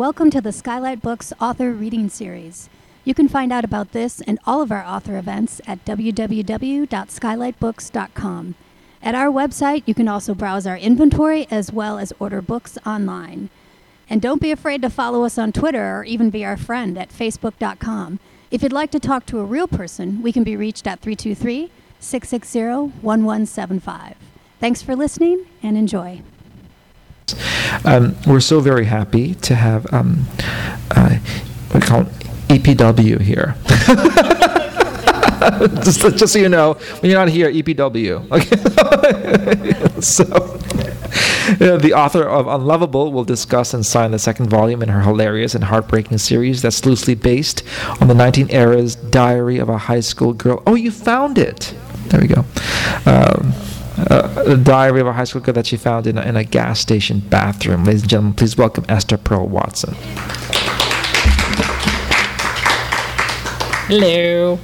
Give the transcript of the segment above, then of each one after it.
Welcome to the Skylight Books Author Reading Series. You can find out about this and all of our author events at www.skylightbooks.com. At our website, you can also browse our inventory as well as order books online. And don't be afraid to follow us on Twitter or even be our friend at facebook.com. If you'd like to talk to a real person, we can be reached at 323 660 1175. Thanks for listening and enjoy. Um, we're so very happy to have um, uh, we call EPW here. just, just so you know, when you're not here, EPW. Okay. so, uh, the author of Unlovable will discuss and sign the second volume in her hilarious and heartbreaking series that's loosely based on the 19 era's Diary of a High School Girl. Oh, you found it! There we go. Um, uh, the diary of a high school girl that she found in a, in a gas station bathroom. Ladies and gentlemen, please welcome Esther Pearl Watson. Hello.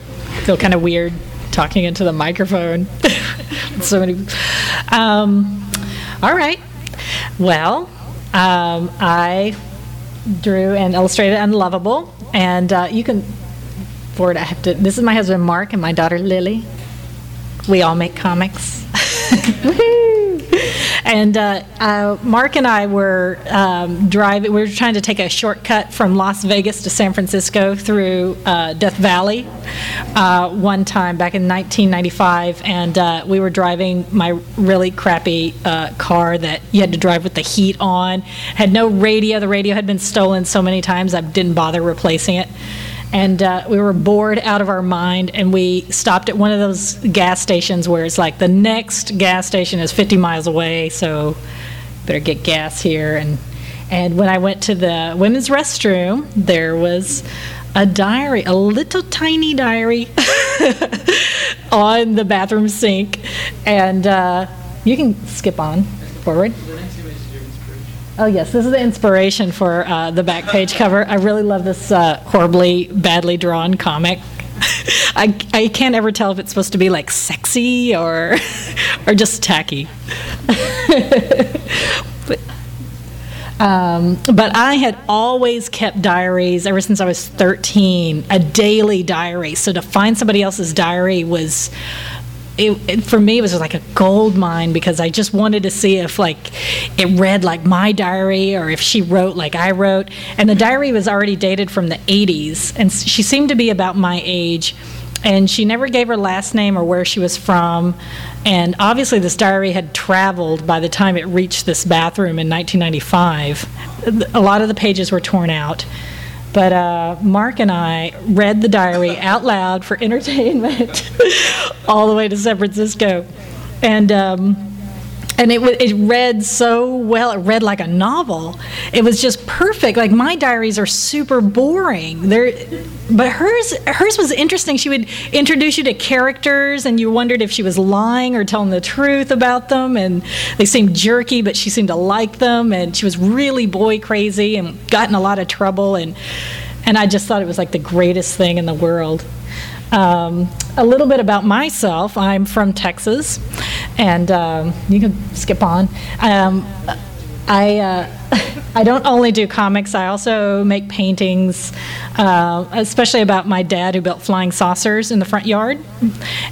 Feel kind of weird talking into the microphone. so many. Um, all right. Well, um, I drew and illustrated Unlovable, and uh, you can forward. I have to. This is my husband Mark and my daughter Lily. We all make comics. And uh, uh, Mark and I were um, driving. We were trying to take a shortcut from Las Vegas to San Francisco through uh, Death Valley uh, one time back in 1995, and uh, we were driving my really crappy uh, car that you had to drive with the heat on. Had no radio. The radio had been stolen so many times I didn't bother replacing it and uh, we were bored out of our mind and we stopped at one of those gas stations where it's like the next gas station is 50 miles away so better get gas here. And and when i went to the women's restroom there was a diary a little tiny diary on the bathroom sink. And uh, you can skip on forward Oh, yes, this is the inspiration for uh, the back page cover. I really love this uh, horribly, badly drawn comic. I, I can't ever tell if it's supposed to be like sexy or, or just tacky. but, um, but I had always kept diaries ever since I was 13, a daily diary. So to find somebody else's diary was it, it, for me it was like a gold mine because I just wanted to see if like it read like my diary or if she wrote like I wrote. And the diary was already dated from the 80s and she seemed to be about my age and she never gave her last name or where she was from. And obviously this diary had traveled by the time it reached this bathroom in 1995 a lot of the pages were torn out but uh, Mark and I read the diary out loud for entertainment all the way to San Francisco. And um, and it it read so well. It read like a novel. It was just perfect. Like my diaries are super boring. There, but hers hers was interesting. She would introduce you to characters, and you wondered if she was lying or telling the truth about them. And they seemed jerky, but she seemed to like them. And she was really boy crazy and got in a lot of trouble. And and I just thought it was like the greatest thing in the world. Um, a little bit about myself. I'm from Texas, and um, you can skip on. Um, I uh, I don't only do comics. I also make paintings, uh, especially about my dad who built flying saucers in the front yard,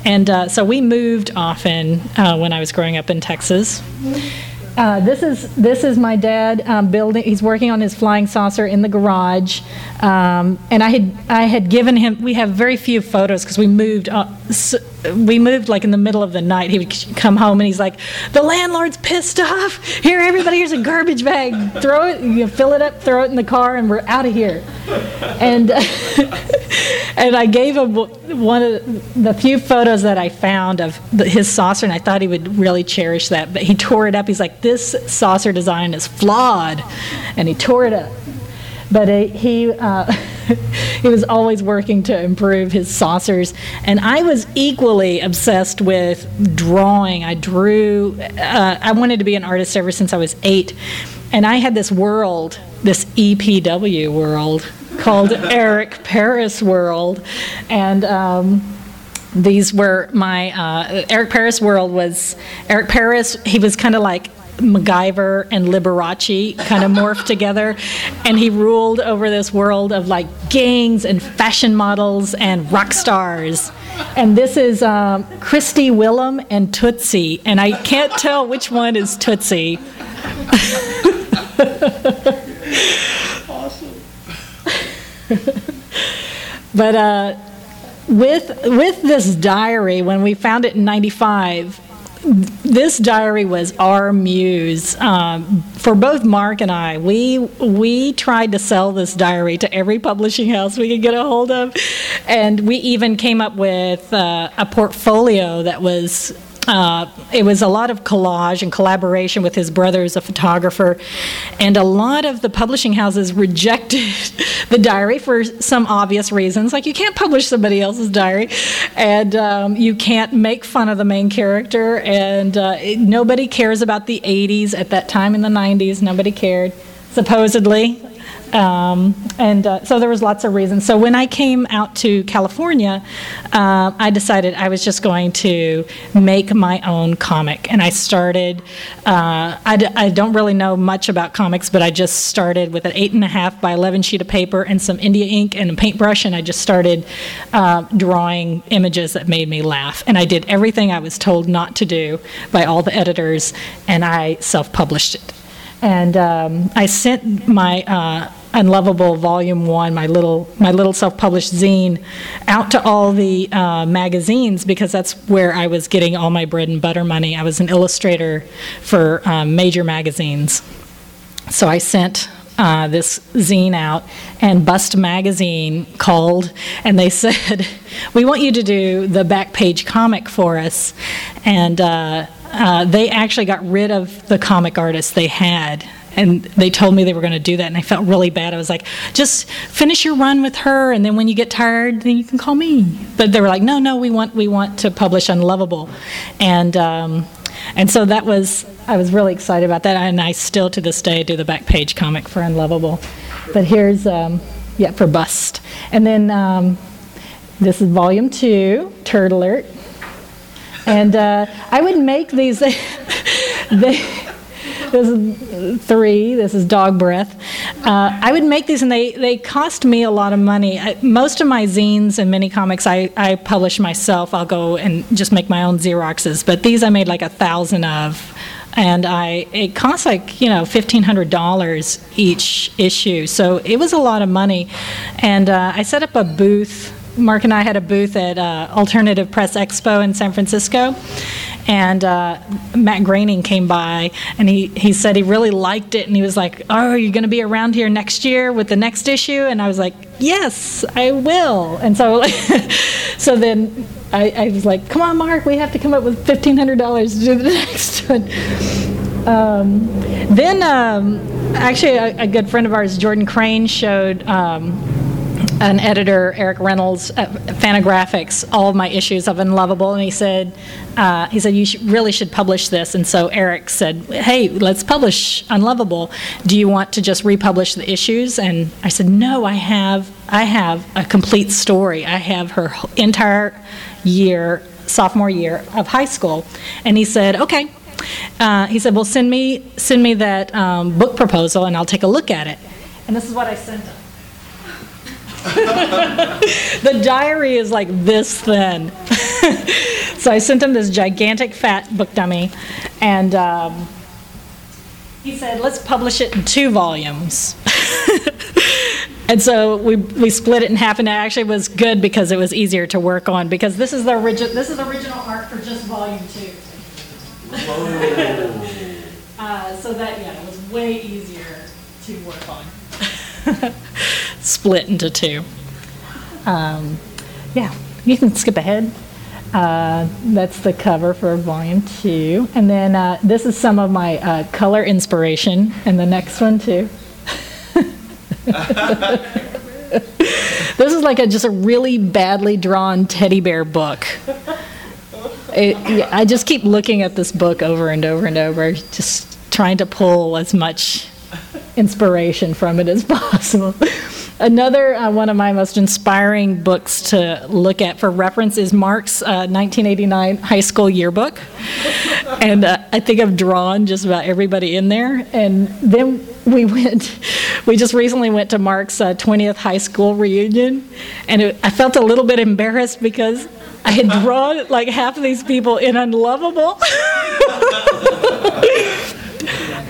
and uh, so we moved often uh, when I was growing up in Texas. Uh, this is this is my dad um, building. He's working on his flying saucer in the garage, um, and I had I had given him. We have very few photos because we moved. Uh, so we moved like in the middle of the night. He would come home and he's like, "The landlord's pissed off. Here, everybody, here's a garbage bag. Throw it. You fill it up. Throw it in the car, and we're out of here." And and I gave him one of the few photos that I found of his saucer, and I thought he would really cherish that. But he tore it up. He's like, "This saucer design is flawed," and he tore it up. But he. Uh, he was always working to improve his saucers. And I was equally obsessed with drawing. I drew, uh, I wanted to be an artist ever since I was eight. And I had this world, this EPW world, called Eric Paris World. And, um, these were my uh, Eric Paris world was Eric Paris. He was kind of like MacGyver and Liberace kind of morphed together, and he ruled over this world of like gangs and fashion models and rock stars. And this is um, Christy Willem and Tootsie, and I can't tell which one is Tootsie. awesome. but uh, with with this diary, when we found it in '95, this diary was our muse um, for both Mark and I. We we tried to sell this diary to every publishing house we could get a hold of, and we even came up with uh, a portfolio that was uh, it was a lot of collage and collaboration with his brother, who's a photographer, and a lot of the publishing houses rejected the diary for some obvious reasons, like you can't publish somebody else's diary, and um, you can't make fun of the main character, and uh, it, nobody cares about the 80s at that time in the 90s. Nobody cared, supposedly. Um, and uh, so there was lots of reasons. So when I came out to California, uh, I decided I was just going to make my own comic, and I started. Uh, I d- I don't really know much about comics, but I just started with an eight and a half by eleven sheet of paper and some India ink and a paintbrush, and I just started uh, drawing images that made me laugh. And I did everything I was told not to do by all the editors, and I self-published it and um, I sent my uh, Unlovable Volume One, my little my little self-published zine, out to all the uh, magazines because that's where I was getting all my bread and butter money. I was an illustrator for um, major magazines, so I sent. Uh, this zine out, and Bust Magazine called, and they said, "We want you to do the back page comic for us." And uh, uh, they actually got rid of the comic artist they had and they told me they were going to do that and i felt really bad. I was like just finish your run with her and then when you get tired then you can call me. But they were like no no we want we want to publish unlovable. And um, and so that was i was really excited about that and i still to this day do the back page comic for unlovable. But here's um, yeah for bust. And then um, this is volume two turd alert and uh, I would make these. they, this is three. This is dog breath. Uh, I would make these, and they they cost me a lot of money. I, most of my zines and mini comics I I publish myself. I'll go and just make my own xeroxes. But these I made like a thousand of. And I, it costs like you know fifteen hundred dollars each issue, so it was a lot of money. And uh, I set up a booth Mark and I had a booth at uh, Alternative Press Expo in San Francisco, and uh, Matt Groening came by and he, he said he really liked it and he was like, Oh, are you going to be around here next year with the next issue? And I was like, Yes, I will. And so, so then I, I was like, Come on, Mark, we have to come up with $1,500 to do the next one. Um, then, um, actually, a, a, good friend of ours, Jordan Crane, showed. Um, an editor, Eric Reynolds, at Fantagraphics, all of my issues of Unlovable, and he said, uh, he said you really should publish this. And so Eric said, hey, let's publish Unlovable. Do you want to just republish the issues? And I said, no, I have, I have a complete story. I have her entire year, sophomore year of high school. And he said, okay. Uh, he said, well, send me send me that um, book proposal, and I'll take a look at it. And this is what I sent him. The diary is like this thin. so I sent him this gigantic fat book dummy, and um, he said, let's publish it in two volumes. and so we, we split it in half, and it actually was good because it was easier to work on because this is the original this is original art for just volume two. uh, so that yeah, it was way easier to work on split into two. Um, yeah, you can skip ahead. Uh, that's the cover for volume two. And then uh, this is some of my uh, color inspiration, and the next one too. this is like a, just a really badly drawn teddy bear book. It, I just keep looking at this book over and over and over, just trying to pull as much inspiration from it as possible. Another uh, one of my most inspiring books to look at for reference is Mark's uh, 1989 high school yearbook. and uh, I think I've drawn just about everybody in there. And then we went, we just recently went to Mark's 20th uh, high school reunion. And it, I felt a little bit embarrassed because I had drawn like half of these people in Unlovable.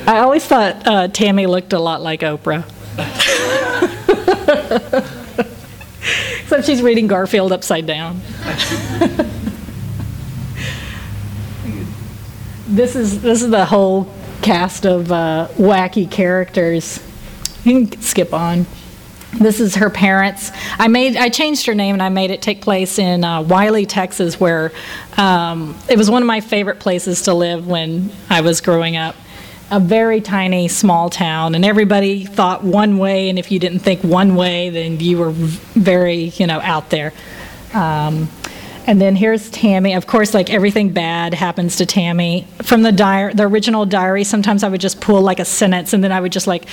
I always thought uh, Tammy looked a lot like Oprah. Except she's reading Garfield upside down. this is this is the whole cast of uh, wacky characters. You can skip on. This is her parents. I made I changed her name and I made it take place in uh, Wylie, Texas, where um, it was one of my favorite places to live when I was growing up a very tiny, small town, and everybody thought one way, and if you didn't think one way, then you were very, you know, out there. Um, and then here's Tammy. Of course, like everything bad happens to Tammy. From the diary, the original diary, sometimes I would just pull like a sentence, and then I would just like,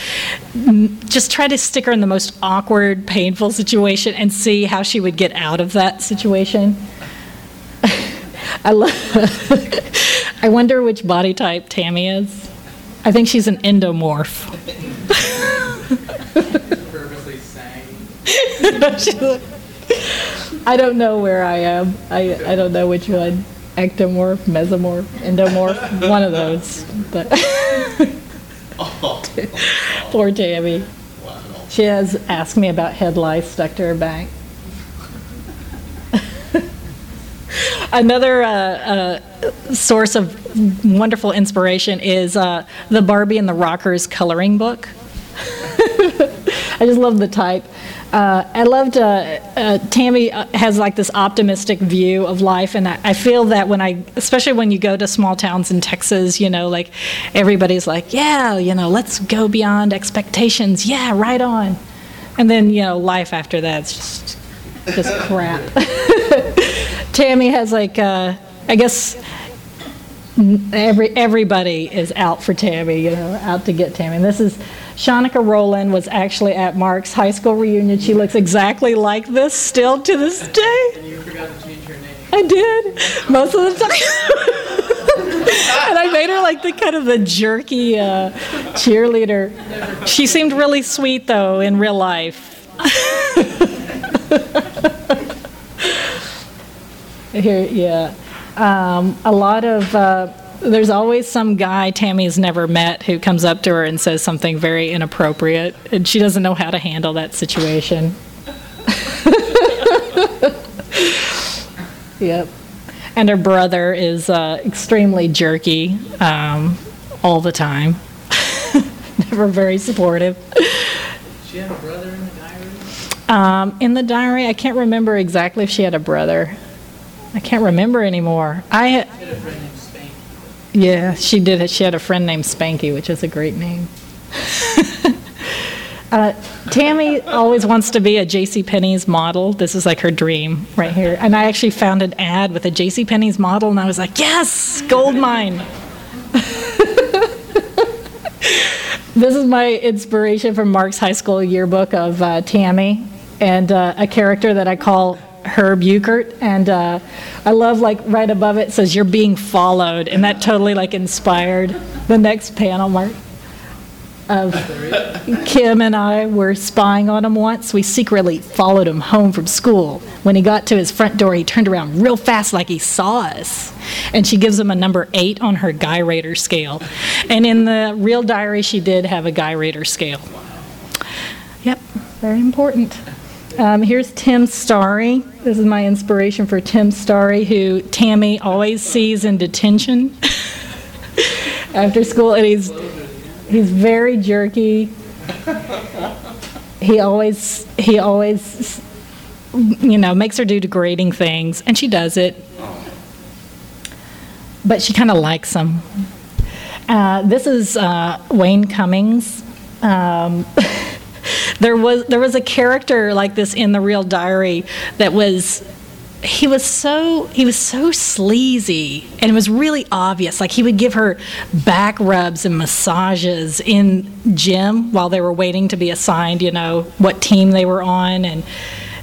just try to stick her in the most awkward, painful situation, and see how she would get out of that situation. I love. I wonder which body type Tammy is. I think she's an endomorph. I don't know where I am. I, I don't know which one. Ectomorph, mesomorph, endomorph, one of those. But poor Tammy. She has asked me about head lice stuck to her back. Another uh, uh, source of wonderful inspiration is uh, the Barbie and the Rockers coloring book. I just love the type. Uh, I loved uh, uh, Tammy uh, has like this optimistic view of life, and I, I, feel that when I, especially when you go to small towns in Texas, you know, like everybody's like, yeah, you know, let's go beyond expectations. Yeah, right on. And then you know, life after that's just just crap. Tammy has like, uh, I guess every everybody is out for Tammy, you know, out to get Tammy. And this is Shanika Rowland was actually at Mark's high school reunion. She looks exactly like this still to this day. And you forgot to change her name. I did most of the time. and I made her like the kind of the jerky uh, cheerleader. She seemed really sweet though in real life. Here, yeah. Um, a lot of, uh, there's always some guy Tammy's never met who comes up to her and says something very inappropriate, and she doesn't know how to handle that situation. yep. And her brother is uh, extremely jerky um, all the time, never very supportive. She had a brother in the diary? Um, in the diary, I can't remember exactly if she had a brother. I can't remember anymore. I had a friend named Spanky. yeah, she did. She had a friend named Spanky, which is a great name. uh, Tammy always wants to be a J.C. Penney's model. This is like her dream right here. And I actually found an ad with a J.C. Penney's model, and I was like, yes, gold mine. this is my inspiration from Mark's high school yearbook of uh, Tammy and uh, a character that I call Herb Euchert, and uh, I love like right above it says you're being followed, and that totally like inspired the next panel, Mark. Of Kim and I were spying on him once. We secretly followed him home from school. When he got to his front door, he turned around real fast like he saw us. And she gives him a number eight on her Guy-Rater scale. And in the real diary, she did have a Guy-Rater scale. Yep, very important. Um, here's Tim Starry. This is my inspiration for Tim Starry, who Tammy always sees in detention after school, and he's he's very jerky. He always he always you know makes her do degrading things, and she does it, but she kind of likes him. Uh, this is uh, Wayne Cummings. Um, there was there was a character like this in the real diary that was he was so he was so sleazy and it was really obvious. Like he would give her back rubs and massages in gym while they were waiting to be assigned you know what team they were on and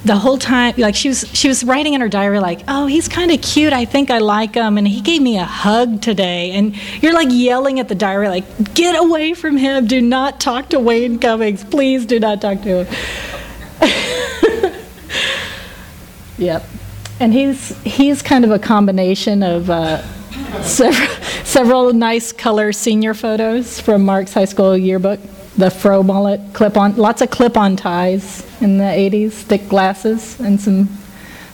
the whole time like she was she was writing in her diary like oh he's kind of cute. I think i like him. And he gave me a hug today. And you're like yelling at the diary like get away from him. Do not talk to wayne cummings. Please do not talk to him. Yep. And he's he's kind of a combination of uh, several, several nice color senior photos from mark's high school yearbook the fro mullet, clip on, lots of clip on ties in the 80s, thick glasses, and some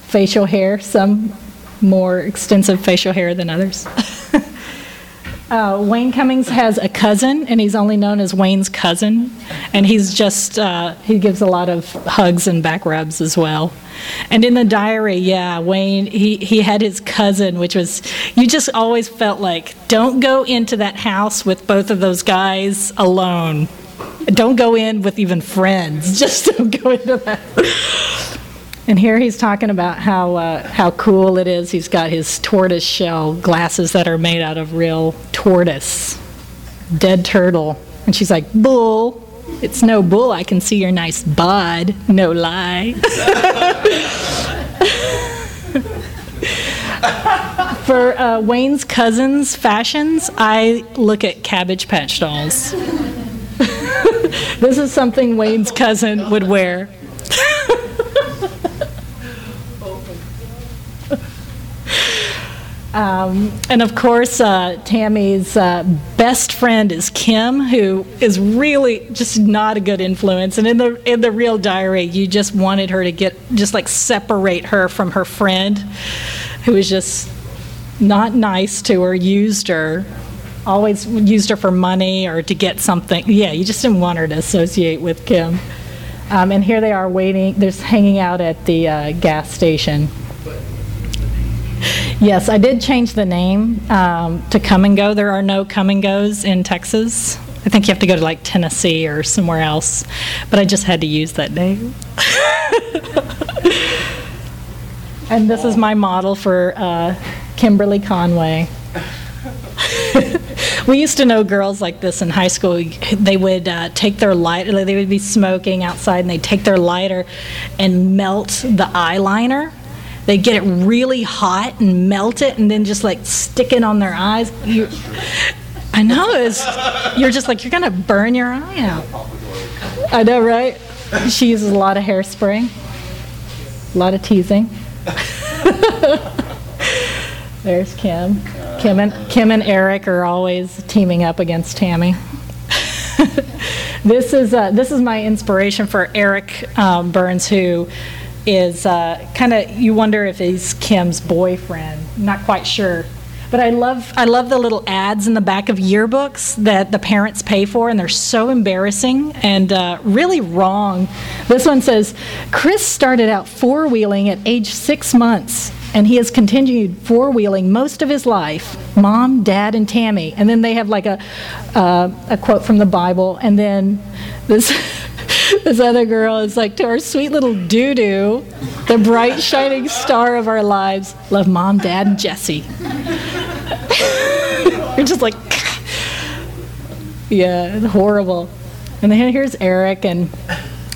facial hair, some more extensive facial hair than others. uh, Wayne Cummings has a cousin, and he's only known as Wayne's cousin, and he's just, uh, he gives a lot of hugs and back rubs as well. And in the diary, yeah, Wayne, he, he had his cousin, which was, you just always felt like, don't go into that house with both of those guys alone. Don't go in with even friends. Just don't go into that. And here he's talking about how uh, how cool it is. He's got his tortoise shell glasses that are made out of real tortoise, dead turtle. And she's like, "Bull, it's no bull. I can see your nice bud. No lie." For uh, Wayne's cousins' fashions, I look at Cabbage Patch dolls. This is something Wayne's cousin would wear. Um, and of course, uh, Tammy's uh, best friend is Kim, who is really just not a good influence. And in the in the real diary, you just wanted her to get just like separate her from her friend, who was just not nice to her, used her, always used her for money or to get something. Yeah, you just didn't want her to associate with Kim. Um, and here they are waiting. They're hanging out at the uh, gas station. Yes, I did change the name um, to Come and Go. There are no Come and Goes in Texas. I think you have to go to like Tennessee or somewhere else. But I just had to use that name. and this is my model for uh, Kimberly Conway. we used to know girls like this in high school. They would uh, take their light, they would be smoking outside, and they'd take their lighter and melt the eyeliner. They'd get it really hot and melt it, and then just like stick it on their eyes. You, I know, it's, you're just like, you're gonna burn your eye out. I know, right? She uses a lot of hairspray, a lot of teasing. There's Kim. Kim and, Kim and Eric are always teaming up against Tammy. this is uh, this is my inspiration for Eric um, Burns, who is uh, kind of you wonder if he's Kim's boyfriend. Not quite sure, but I love I love the little ads in the back of yearbooks that the parents pay for, and they're so embarrassing and uh, really wrong. This one says Chris started out four wheeling at age six months and he has continued four wheeling most of his life mom, dad, and Tammy. And then they have like a, uh, a quote from the Bible, and then this. this other girl is like to our sweet little doo doo, the bright shining star of our lives. Love mom, dad, and Jesse. You're just like, yeah, horrible. And then here's Eric, and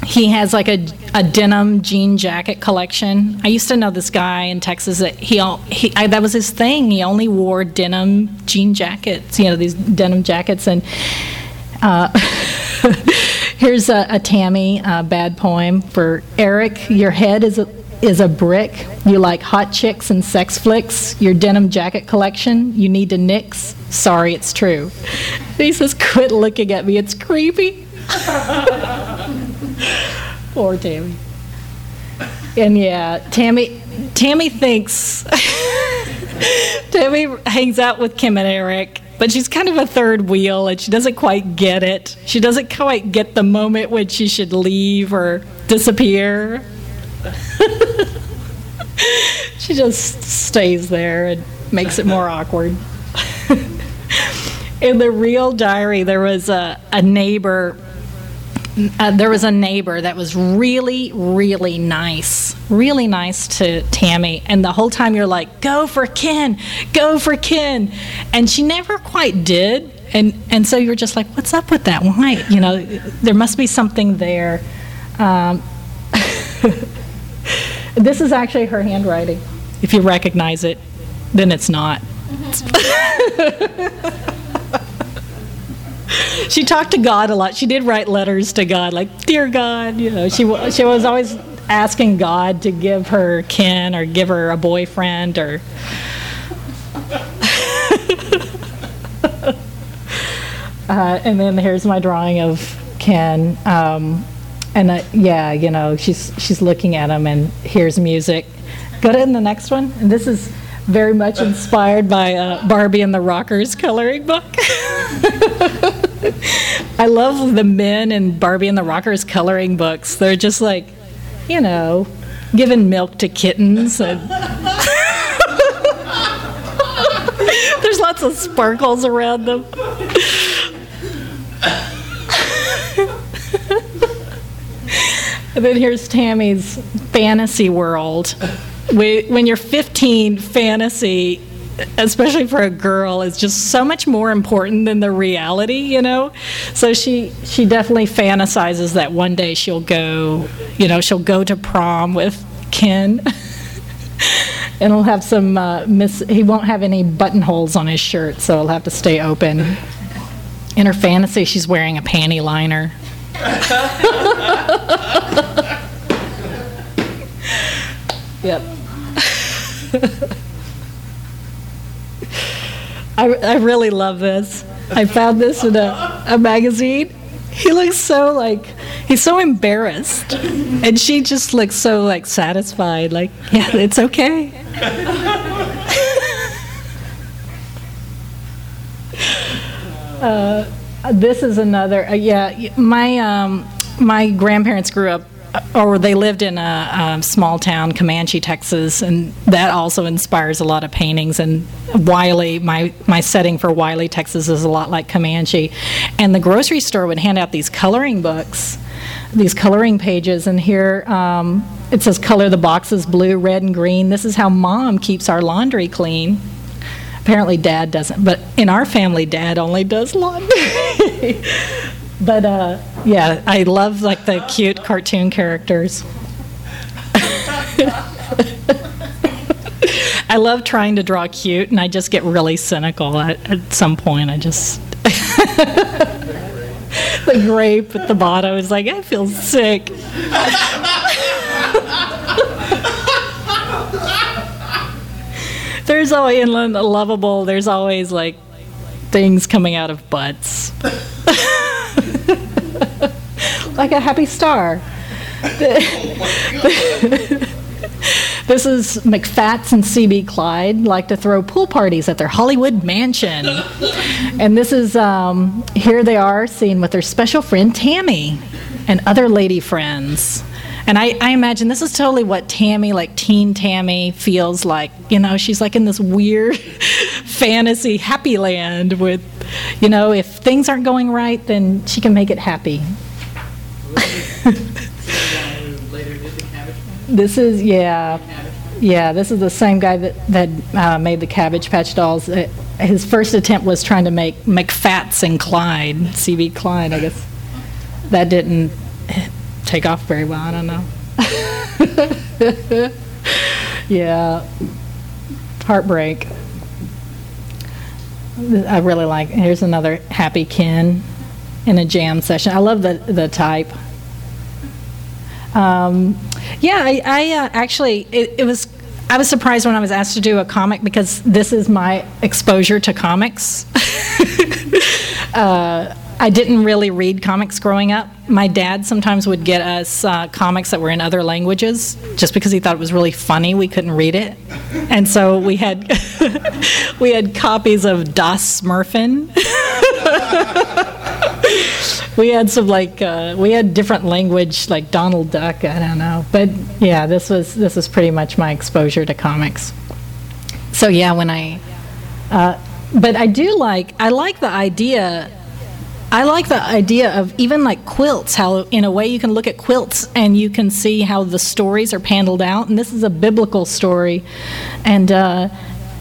he has like a, a denim jean jacket collection. I used to know this guy in Texas that he, all, he I, that was his thing. He only wore denim jean jackets, you know, these denim jackets. And uh, here's a, a Tammy uh, bad poem for Eric. Your head is a, is a brick. You like hot chicks and sex flicks. Your denim jacket collection. You need to nix. Sorry, it's true. He says, "Quit looking at me. It's creepy." Poor Tammy. And yeah, Tammy Tammy thinks Tammy hangs out with Kim and Eric, but she's kind of a third wheel and she doesn't quite get it. She doesn't quite get the moment when she should leave or disappear. she just stays there and makes it more awkward. In the real diary, there was a, a neighbor uh, there was a neighbor that was really, really nice. really nice to Tammy, and the whole time you're like, "Go for Ken, go for Ken," and she never quite did. And and so you're just like, "What's up with that? Why? You know, there must be something there." Um, this is actually her handwriting. If you recognize it, then it's not. she talked to God a lot. She did write letters to God, like "Dear God," you know. She she was always asking God to give her Ken or give her a boyfriend or. uh, and then here's my drawing of Ken. Um, and uh, yeah, you know, she's she's looking at him, and here's music. Go to the next one. And this is very much inspired by uh, Barbie and the Rockers coloring book. I love the men in Barbie and the Rockers coloring books. They're just like, you know, giving milk to kittens and. There's lots of sparkles around them. and then here's Tammy's fantasy world. When you're 15, fantasy, especially for a girl, is just so much more important than the reality, you know? So she, she definitely fantasizes that one day she'll go, you know, she'll go to prom with Ken. and he'll have some, uh, miss, he won't have any buttonholes on his shirt, so he'll have to stay open. In her fantasy, she's wearing a panty liner. Yep. I, I really love this. I found this in a, a magazine. He looks so like he's so embarrassed, and she just looks so like satisfied. Like, yeah, it's okay. uh, this is another. Uh, yeah, my um, my grandparents grew up, or they lived in a, um small town, Comanche, Texas, and that also inspires a lot of paintings. And Wylie, my my setting for Wylie, Texas, is a lot like Comanche, and the grocery store would hand out these coloring books, these coloring pages, and here. Um, it says color the boxes blue, red, and green. This is how mom keeps our laundry clean. Apparently, dad doesn't, but in our family, dad only does laundry. but uh, yeah, I love like the cute cartoon characters. I love trying to draw cute, and I just get really cynical at, at some point. I just. the grape at the bottom is like, I feel sick. There's always in lovable. There's always like things coming out of butts, like a happy star. This is McFats and CB Clyde like to throw pool parties at their Hollywood mansion. And this is, um, here they are seen with their special friend Tammy and other lady friends. And I, I imagine this is totally what Tammy, like teen Tammy, feels like. You know, she's like in this weird fantasy happy land with, you know, if things aren't going right, then she can make it happy. This is yeah. Yeah, this is the same guy that, that uh, made the Cabbage Patch Dolls. Uh, his first attempt was trying to make McFats and Clyde, CB Clyde, I guess. That didn't take off very well, I don't know. yeah, heartbreak. I really like, here's another Happy Ken in a jam session. I love the, the type. Um, yeah, I, I uh, actually, it, it was, I was surprised when I was asked to do a comic because this is my exposure to comics. uh, I didn't really read comics growing up. My dad sometimes would get us uh, comics that were in other languages just because he thought it was really funny. We couldn't read it, and so we had we had copies of Das Smurfin. we had some like uh, we had different language like Donald Duck. I don't know, but yeah, this was this was pretty much my exposure to comics. So yeah, when I, uh, but I do like I like the idea I like the idea of even like quilts, how in a way you can look at quilts and you can see how the stories are paneled out. And this is a biblical story. And uh,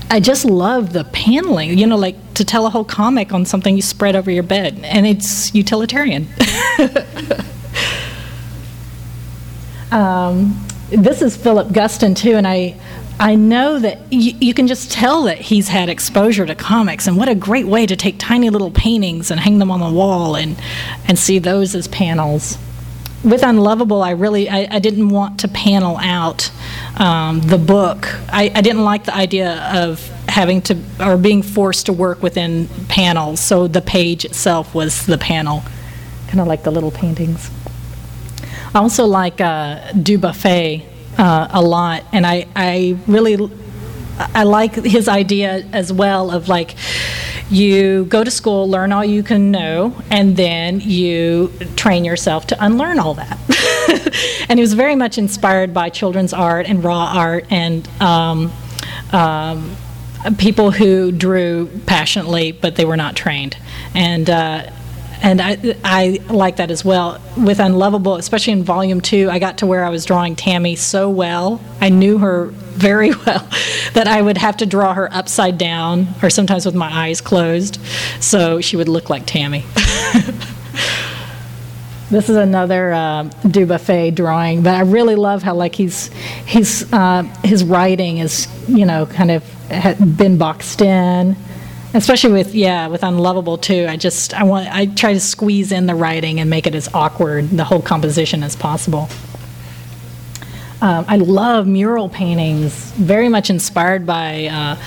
I just love the paneling, you know, like to tell a whole comic on something you spread over your bed. And it's utilitarian. um, this is Philip Guston, too. And I. I know that you, you can just tell that he's had exposure to comics, and what a great way to take tiny little paintings and hang them on the wall and, and see those as panels. With Unlovable, I really I, I didn't want to panel out um, the book. I, I didn't like the idea of having to or being forced to work within panels, so the page itself was the panel, kind of like the little paintings. I also like uh, Dubuffet uh, a lot, and I, I really I like his idea as well of like you go to school, learn all you can know, and then you train yourself to unlearn all that. and he was very much inspired by children's art and raw art and um, um, people who drew passionately, but they were not trained. And uh, and I, I like that as well. With Unlovable, especially in volume two, I got to where I was drawing Tammy so well. I knew her very well that I would have to draw her upside down or sometimes with my eyes closed so she would look like Tammy. this is another uh, Dubuffet drawing, but I really love how like he's he's uh, his writing is you know kind of been boxed in especially with yeah with unlovable too i just i want i try to squeeze in the writing and make it as awkward the whole composition as possible. Um, i love mural paintings very much inspired by uh,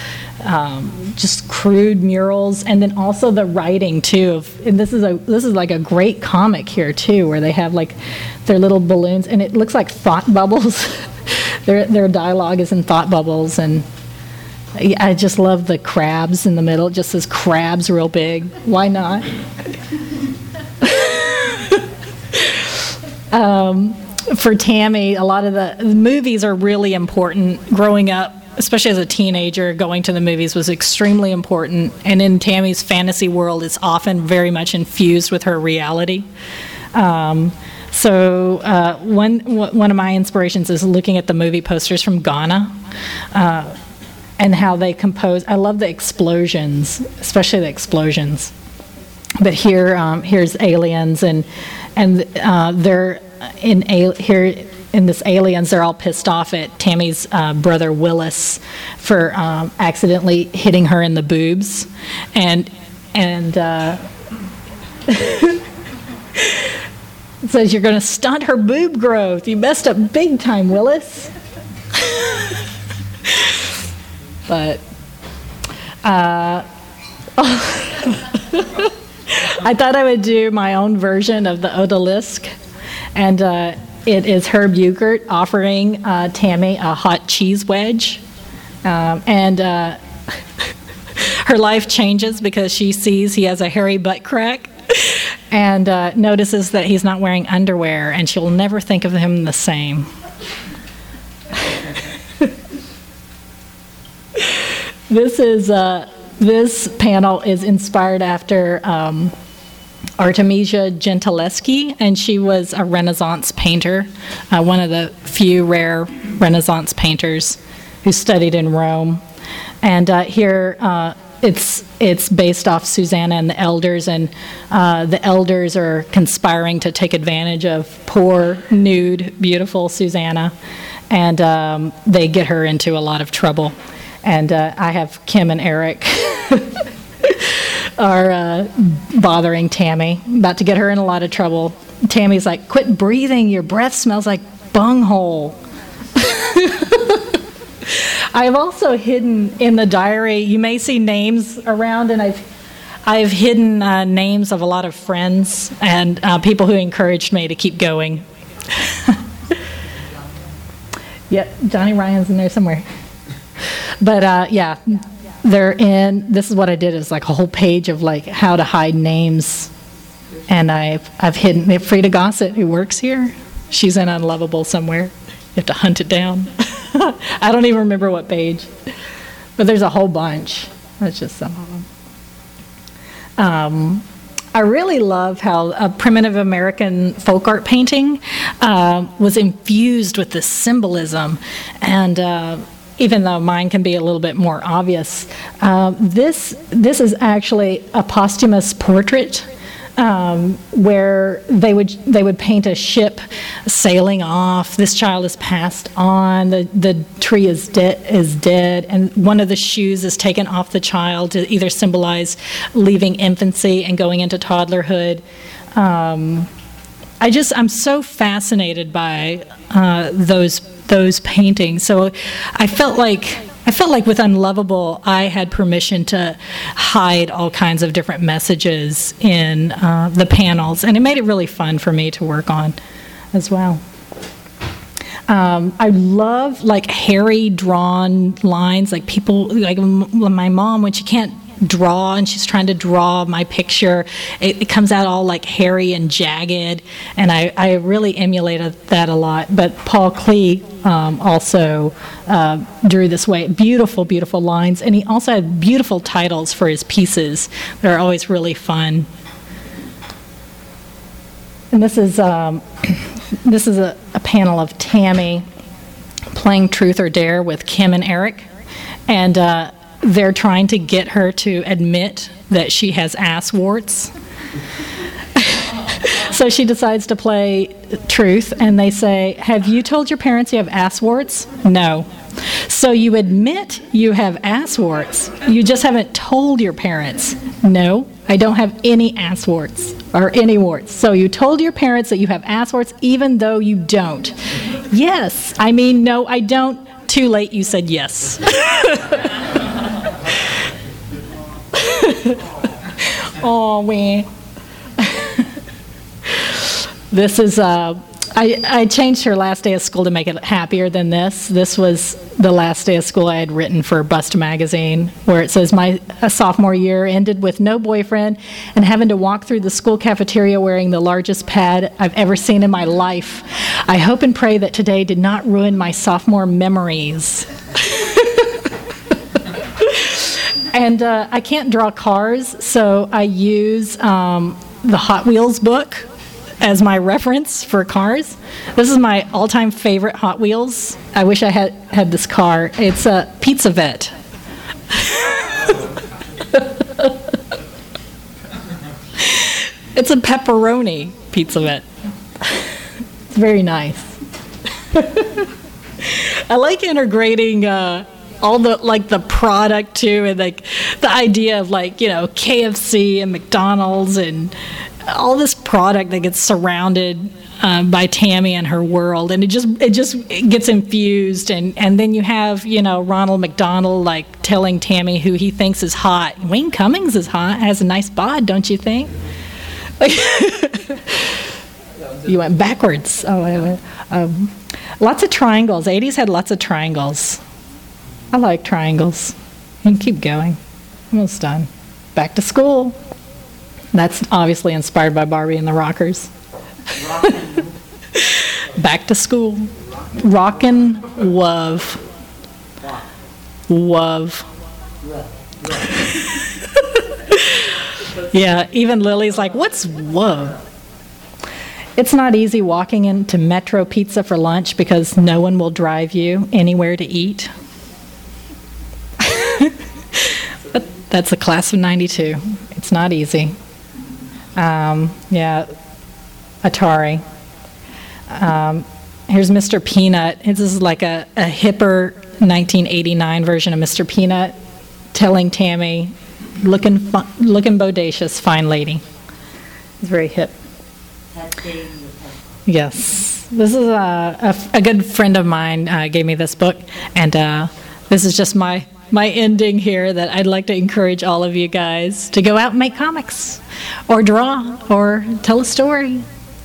um, just crude murals and then also the writing too of, and this is a this is like a great comic here too where they have like their little balloons and it looks like thought bubbles. Their their dialogue is in thought bubbles and I just love the crabs in the middle. It just says crabs real big. Why not? um, for Tammy, a lot of the, movies are really important. Growing up, especially as a teenager, going to the movies was extremely important. And in Tammy's fantasy world, it's often very much infused with her reality. Um, so uh, one one of my inspirations is looking at the movie posters from Ghana. Uh, and how they compose. I love the explosions, especially the explosions. But here, um, here's aliens, and and uh, they're in a, here in this aliens. They're all pissed off at Tammy's uh, brother Willis for um, accidentally hitting her in the boobs, and and. Uh, says you're going to stunt her boob growth. You messed up big time, Willis. but uh, I thought I would do my own version of the odalisque, and uh, it is Herb Eugert offering uh, Tammy a hot cheese wedge, um, and uh, her life changes because she sees he has a hairy butt crack. And uh, notices that he's not wearing underwear, and she'll never think of him the same. This is uh, this panel is inspired after um, Artemisia Gentileschi, and she was a Renaissance painter, uh, one of the few rare Renaissance painters who studied in Rome. And uh, here uh, it's it's based off Susanna and the elders, and uh, the elders are conspiring to take advantage of poor, nude, beautiful Susanna, and um, they get her into a lot of trouble and uh, I have Kim and Eric are uh, bothering Tammy, about to get her in a lot of trouble. Tammy's like, "Quit breathing! Your breath smells like bunghole." I've also hidden in the diary. You may see names around, and I've I've hidden uh, names of a lot of friends and uh, people who encouraged me to keep going. yep, Johnny Ryan's in there somewhere. But uh, yeah, they're in. This is what I did is like a whole page of like how to hide names, and I've I've hidden. Frida Gossett, who works here, she's in Unlovable somewhere. You have to hunt it down. I don't even remember what page, but there's a whole bunch. That's just some of them. Um, I really love how a primitive American folk art painting uh, was infused with this symbolism. And uh, even though mine can be a little bit more obvious, uh, this, this is actually a posthumous portrait um, where they would they would paint a ship sailing off. This child is passed on. The the tree is dead is dead, and one of the shoes is taken off the child to either symbolize leaving infancy and going into toddlerhood. Um, I just I'm so fascinated by uh, those those paintings. So I felt like I felt like with Unlovable, I had permission to hide all kinds of different messages in uh, the panels, and it made it really fun for me to work on as well. Um, I love like hairy drawn lines, like people, like my mom when she can't draw and she's trying to draw my picture. It, it, comes out all like hairy and jagged, and I, I really emulated that a lot. But Paul Klee um, also uh, drew this way. Beautiful, beautiful lines, and he also had beautiful titles for his pieces that are always really fun. And this is um, this is a, a panel of Tammy playing Truth or Dare with Kim and Eric, and. Uh, they're trying to get her to admit that she has ass warts. so she decides to play truth, and they say, Have you told your parents you have ass warts? No. So you admit you have ass warts. You just haven't told your parents. No, I don't have any ass warts or any warts. So you told your parents that you have ass warts even though you don't. Yes, I mean, no, I don't. Too late, you said yes. oh man. this is uh, I, I changed her last day of school to make it happier than this. This was the last day of school I had written for Bust Magazine, where it says, My sophomore year ended with no boyfriend and having to walk through the school cafeteria wearing the largest pad I've ever seen in my life. I hope and pray that today did not ruin my sophomore memories. And uh, I can't draw cars, so I use um, the Hot Wheels book as my reference for cars. This is my all-time favorite Hot Wheels. I wish I had had this car. It's a Pizza Vette. it's a pepperoni Pizza Vette. it's very nice. I like integrating. Uh, all the like the product too and like the idea of like you know KFC and McDonald's and all this product that gets surrounded um, by Tammy and her world, and it just it just it gets infused, and and then you have you know Ronald McDonald like telling Tammy who he thinks is hot. Wayne Cummings is hot, has a nice bod, don't you think? you went backwards. Oh, um, lots of triangles. 80s had lots of triangles. I like triangles. Can keep going. Almost done. Back to school. That's obviously inspired by Barbie and the Rockers. Back to school. Rockin' love. Love. yeah, even Lily's like, what's wove? It's not easy walking into Metro Pizza for lunch because no one will drive you anywhere to eat. That's the class of 92. It's not easy. Um, yeah, Atari. Um, here's Mr. Peanut. This is like a, a hipper 1989 version of Mr. Peanut telling Tammy, looking, looking bodacious, fine lady. It's very hip. Yes. This is a, a, a good friend of mine uh, gave me this book, and uh, this is just my my ending here that I'd like to encourage all of you guys to go out and make comics or draw or tell a story.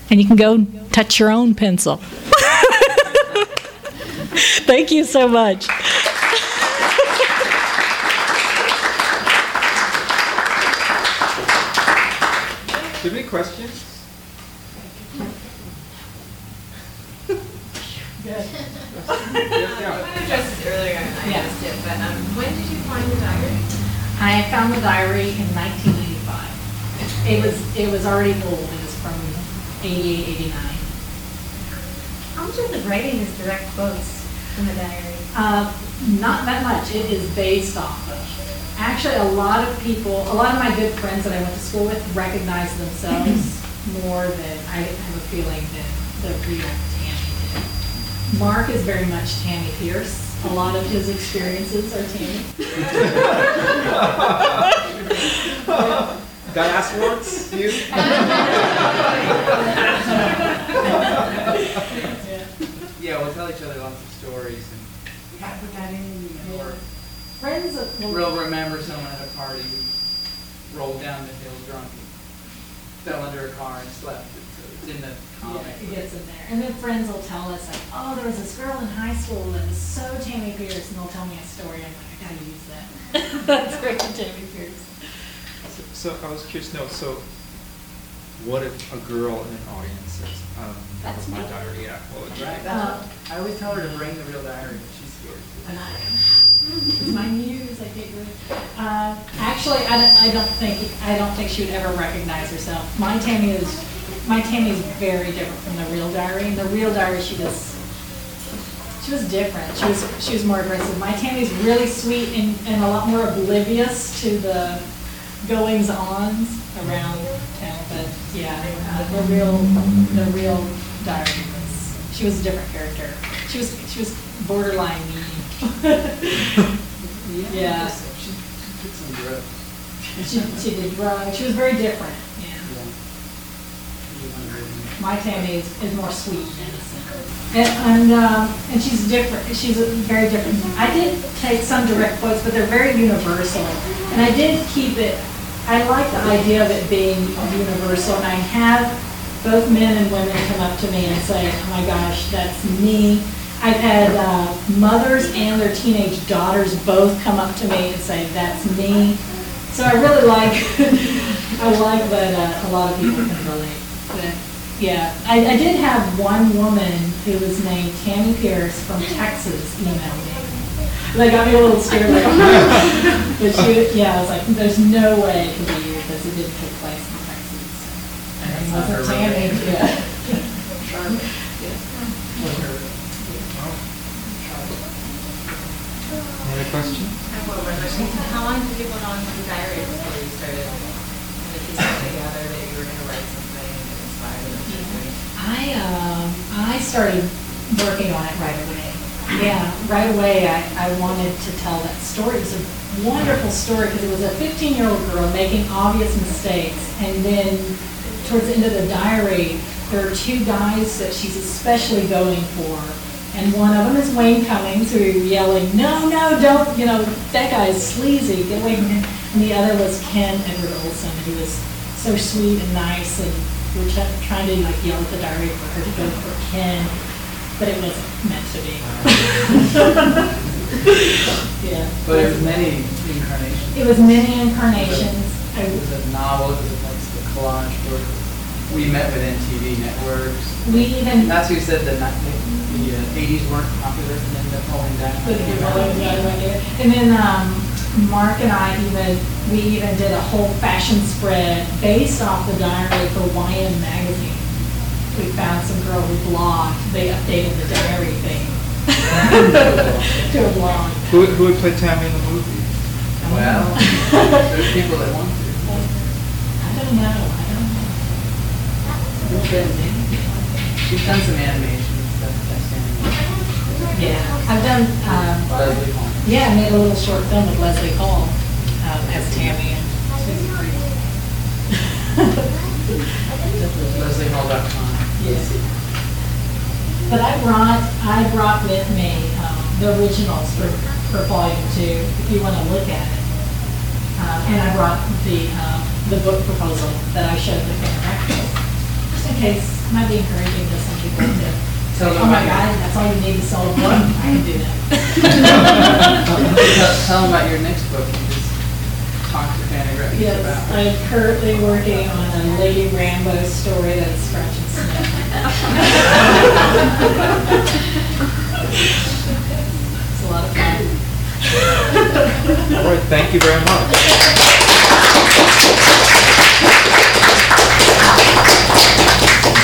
And you can go touch your own pencil. Thank you so much. Do you have any questions? Good. yeah. earlier, I yeah. missed it, but um, when did you find the diary? I found the diary in 1985. It was, it was already old, it was from 88, 89. How much of the writing is direct quotes from the diary? Uh, Not that much, it is based off of. Actually, a lot of people, a lot of my good friends that I went to school with recognize themselves more than, I have a feeling, than the real Tammy did. Mark is very much Tammy Pierce. A lot of his experiences are Tammy. Got ass warts, you? Yeah, we'll tell each other lots of stories and we gotta put that in, or Friends of. we'll remember someone at a party who rolled down the hill drunk and fell under a car and slept. So it's in the Yeah, comic. it gets in there. And then friends will tell us like, oh, there was this girl in high school that was so Tammy Pierce, and they'll tell me a story. I'm like, I gotta use that. That's great, Tammy Pierce. So so I was curious to know, so what if a girl in an audience says, um, that was my diary, yeah, what would you Right, do? I always tell her to bring the real diary, but she's scared. And I, it's my muse, I can't do it. Uh, actually, I don't, I don't think, I don't think she would ever recognize herself. My Tammy is, my Tammy is very different from the real diary. In the real diary, she was, she was different. She was, she was more aggressive. My Tammy's really sweet and, and a lot more oblivious to the goings-ons around town. But yeah, the the real, the real diary was, she was a different character. She was, she was borderline mean. Yeah, She took some drugs. she, she did drugs. She was very different, yeah. My Tammy is, is more sweet and. And, um, and she's different, she's a very different. I did take some direct quotes, but they're very universal. And I did keep it, I like the idea of it being universal, and I have both men and women come up to me and say, oh my gosh, that's me. I've had, uh, mothers and their teenage daughters both come up to me and say, that's me. So I really like, I like that uh, a lot of people can relate. But, Yeah, I, I did have one woman who was named Tammy Pierce from Texas email me. That got me a little scared, like, but she, yeah, I was like, there's no way it could be you because it didn't take place in Texas. And It it's not her wasn't real Tammy, name. yeah. Charlotte. Was her- Any questions? I have one more question. How long did you put on the diary before you started kind of piecing together that you were gonna write something that inspired you? I, um, I started working on it right away. Yeah, right away, I, I wanted to tell that story. It was a wonderful story because it was a 15-year-old girl making obvious mistakes. And then towards the end of the diary, there are two guys that she's especially going for. And one of them is Wayne Cummings, who you're yelling, no, no, don't, you know, that guy is sleazy, get away from him. And the other was Ken Edward Olson, who was so sweet and nice, and we were try- trying to like yell at the diary for her to go for Ken, but it wasn't meant to be. Yeah. But it was many incarnations. It was many incarnations. It was a novel, it was a like the collage book. We met with MTV networks. We even, That's who said that not- the uh, eighties weren't popular and then the falling down. With the rolling the there. And then, um, Mark and I even, we even did a whole fashion spread based off the diary for YM Magazine. We found some girl who blogged, they updated the diary thing to a blog. Who, who would play Tammy in the movie? Well, there's people that want to. I don't know, I don't know. She's done some animation stuff, that's animation. Yeah, I've done, um, Leslie Hall. Yeah, I made a little short film with Leslie Hall, um, as Tammy and Susie Green. LeslieHall.com. Yes. But I brought, I brought with me um, the originals for, for volume two, if you want to look at it. Um, And I brought the, um, the book proposal that I showed the fan just in case, might be encouraging Tell them oh my about God, that's all you need to sell a book, I can do that. Tell tell them about your next book, you just talk to Fanny Rutledge Yes, about. I'm currently working on a Lady Rambo story that's scratch and sniff. It's a lot of fun. All right, thank you very much.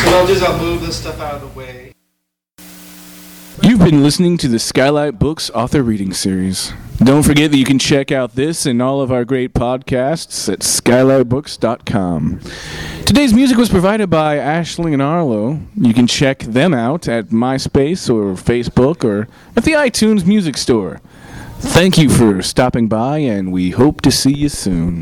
So I'll just, I'll move this stuff out of the way. Been listening to the Skylight Books author reading series. Don't forget that you can check out this and all of our great podcasts at skylightbooks.com. Today's music was provided by Ashley and Arlo. You can check them out at MySpace or Facebook or at the iTunes Music Store. Thank you for stopping by, and we hope to see you soon.